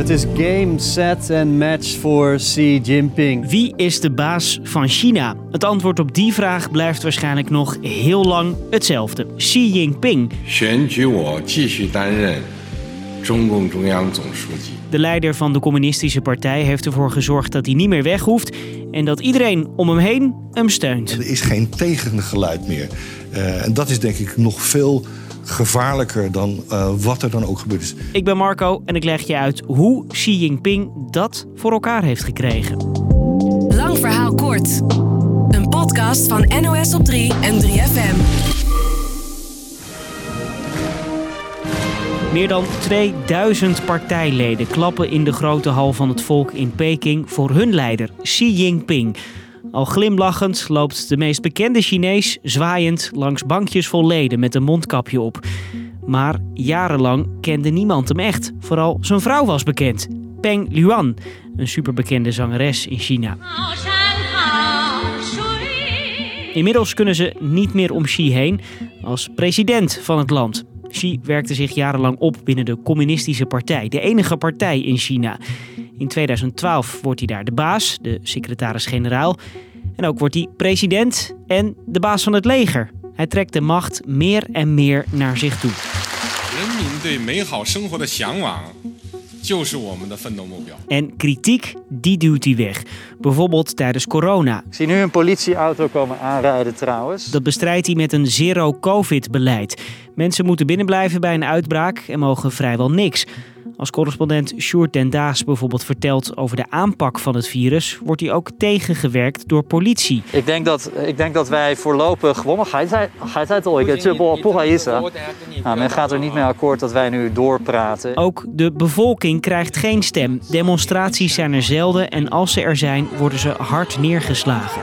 Het is game, set en match voor Xi Jinping. Wie is de baas van China? Het antwoord op die vraag blijft waarschijnlijk nog heel lang hetzelfde. Xi Jinping. De leider van de communistische partij heeft ervoor gezorgd dat hij niet meer weg hoeft en dat iedereen om hem heen hem steunt. Er is geen tegengeluid meer. Eh, en dat is denk ik nog veel gevaarlijker dan eh, wat er dan ook gebeurd is. Ik ben Marco en ik leg je uit hoe Xi Jinping dat voor elkaar heeft gekregen. Lang verhaal kort. Een podcast van NOS op 3 en 3FM. Meer dan 2000 partijleden klappen in de grote hal van het volk in Peking voor hun leider, Xi Jinping. Al glimlachend loopt de meest bekende Chinees zwaaiend langs bankjes vol leden met een mondkapje op. Maar jarenlang kende niemand hem echt. Vooral zijn vrouw was bekend. Peng Luan, een superbekende zangeres in China. Inmiddels kunnen ze niet meer om Xi heen als president van het land. Xi werkte zich jarenlang op binnen de Communistische Partij, de enige partij in China. In 2012 wordt hij daar de baas, de secretaris-generaal. En ook wordt hij president en de baas van het leger. Hij trekt de macht meer en meer naar zich toe. En kritiek, die duwt hij weg. Bijvoorbeeld tijdens corona. Ik zie nu een politieauto komen aanrijden trouwens. Dat bestrijdt hij met een zero-covid-beleid. Mensen moeten binnenblijven bij een uitbraak en mogen vrijwel niks. Als correspondent Sjoerd Den Daas bijvoorbeeld vertelt over de aanpak van het virus, wordt hij ook tegengewerkt door politie. Ik denk dat, ik denk dat wij voorlopig... Nou, men gaat er niet mee akkoord dat wij nu doorpraten. Ook de bevolking krijgt geen stem. Demonstraties zijn er zelden en als ze er zijn, worden ze hard neergeslagen.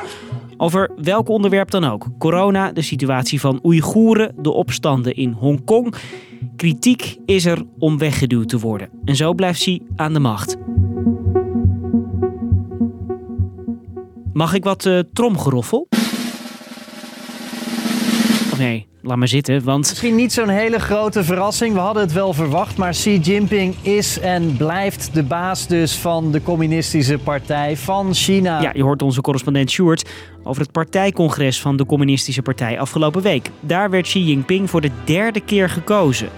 Over welk onderwerp dan ook. Corona, de situatie van Oeigoeren, de opstanden in Hongkong. Kritiek is er om weggeduwd te worden. En zo blijft Xi aan de macht. Mag ik wat eh, tromgeroffel? Of nee, laat maar zitten, want... Misschien niet zo'n hele grote verrassing. We hadden het wel verwacht. Maar Xi Jinping is en blijft de baas dus van de communistische partij van China. Ja, je hoort onze correspondent Sjoerd over het partijcongres van de Communistische Partij afgelopen week. Daar werd Xi Jinping voor de derde keer gekozen.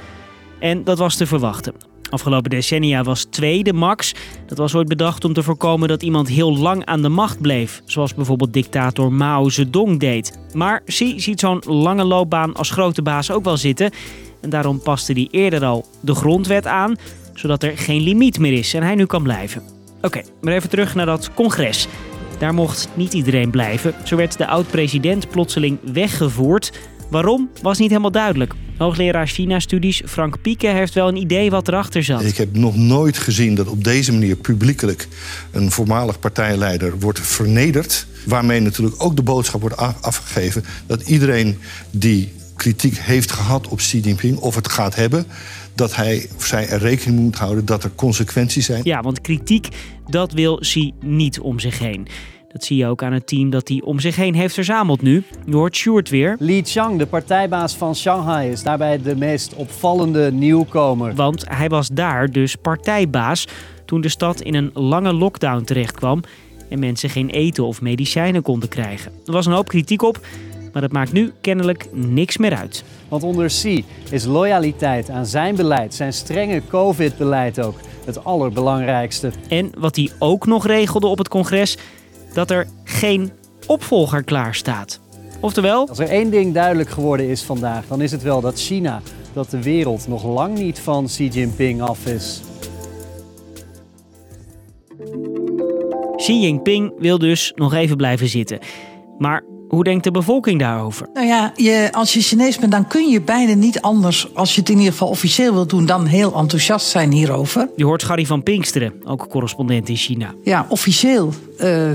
En dat was te verwachten. Afgelopen decennia was twee de max. Dat was ooit bedacht om te voorkomen dat iemand heel lang aan de macht bleef. Zoals bijvoorbeeld dictator Mao Zedong deed. Maar Xi ziet zo'n lange loopbaan als grote baas ook wel zitten. En daarom paste hij eerder al de grondwet aan, zodat er geen limiet meer is en hij nu kan blijven. Oké, maar even terug naar dat congres. Daar mocht niet iedereen blijven. Zo werd de oud-president plotseling weggevoerd. Waarom was niet helemaal duidelijk. Hoogleraar China-studies Frank Pieke heeft wel een idee wat erachter zat. Ik heb nog nooit gezien dat op deze manier publiekelijk een voormalig partijleider wordt vernederd. Waarmee natuurlijk ook de boodschap wordt afgegeven dat iedereen die kritiek heeft gehad op Xi Jinping of het gaat hebben, dat hij of zij er rekening moet houden dat er consequenties zijn. Ja, want kritiek, dat wil Xi niet om zich heen. Dat zie je ook aan het team dat hij om zich heen heeft verzameld nu. Je hoort Sjoerd weer. Li Qiang, de partijbaas van Shanghai, is daarbij de meest opvallende nieuwkomer. Want hij was daar dus partijbaas toen de stad in een lange lockdown terechtkwam en mensen geen eten of medicijnen konden krijgen. Er was een hoop kritiek op, maar dat maakt nu kennelijk niks meer uit. Want onder Xi is loyaliteit aan zijn beleid, zijn strenge COVID-beleid ook, het allerbelangrijkste. En wat hij ook nog regelde op het congres, dat er geen opvolger klaar staat. Oftewel, Als er één ding duidelijk geworden is vandaag, dan is het wel dat China, dat de wereld nog lang niet van Xi Jinping af is. Xi Jinping wil dus nog even blijven zitten. Maar hoe denkt de bevolking daarover? Nou ja, je, als je Chinees bent, dan kun je bijna niet anders, als je het in ieder geval officieel wilt doen, dan heel enthousiast zijn hierover. Je hoort Gary van Pinksteren, ook correspondent in China. Ja, officieel eh,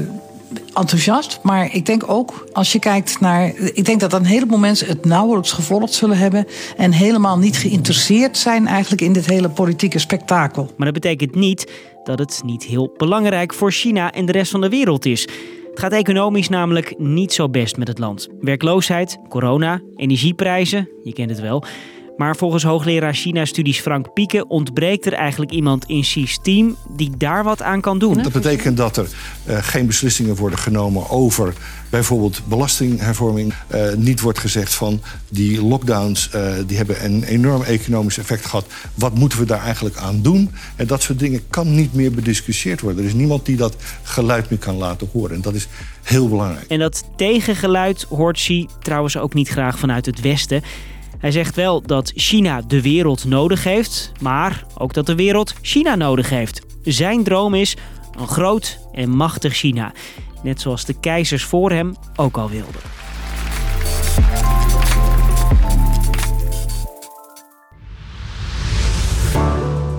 enthousiast. Maar ik denk ook, als je kijkt naar. Ik denk dat een heleboel mensen het nauwelijks gevolgd zullen hebben. En helemaal niet geïnteresseerd zijn eigenlijk in dit hele politieke spektakel. Maar dat betekent niet dat het niet heel belangrijk voor China en de rest van de wereld is. Het gaat economisch namelijk niet zo best met het land. Werkloosheid, corona, energieprijzen, je kent het wel. Maar volgens hoogleraar China-studies Frank Pieke ontbreekt er eigenlijk iemand in Xi's team die daar wat aan kan doen. Dat betekent dat er uh, geen beslissingen worden genomen over bijvoorbeeld belastinghervorming. Uh, niet wordt gezegd van die lockdowns uh, die hebben een enorm economisch effect gehad. Wat moeten we daar eigenlijk aan doen? En dat soort dingen kan niet meer bediscussieerd worden. Er is niemand die dat geluid meer kan laten horen. En dat is heel belangrijk. En dat tegengeluid hoort Xi trouwens ook niet graag vanuit het Westen. Hij zegt wel dat China de wereld nodig heeft, maar ook dat de wereld China nodig heeft. Zijn droom is een groot en machtig China, net zoals de keizers voor hem ook al wilden.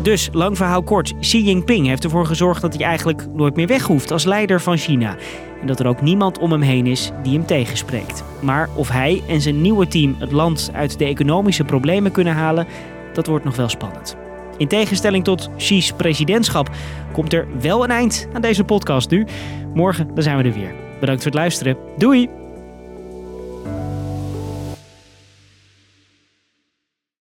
Dus, lang verhaal kort, Xi Jinping heeft ervoor gezorgd dat hij eigenlijk nooit meer weg hoeft als leider van China. En dat er ook niemand om hem heen is die hem tegenspreekt. Maar of hij en zijn nieuwe team het land uit de economische problemen kunnen halen, dat wordt nog wel spannend. In tegenstelling tot Xi's presidentschap komt er wel een eind aan deze podcast nu. Morgen dan zijn we er weer. Bedankt voor het luisteren. Doei!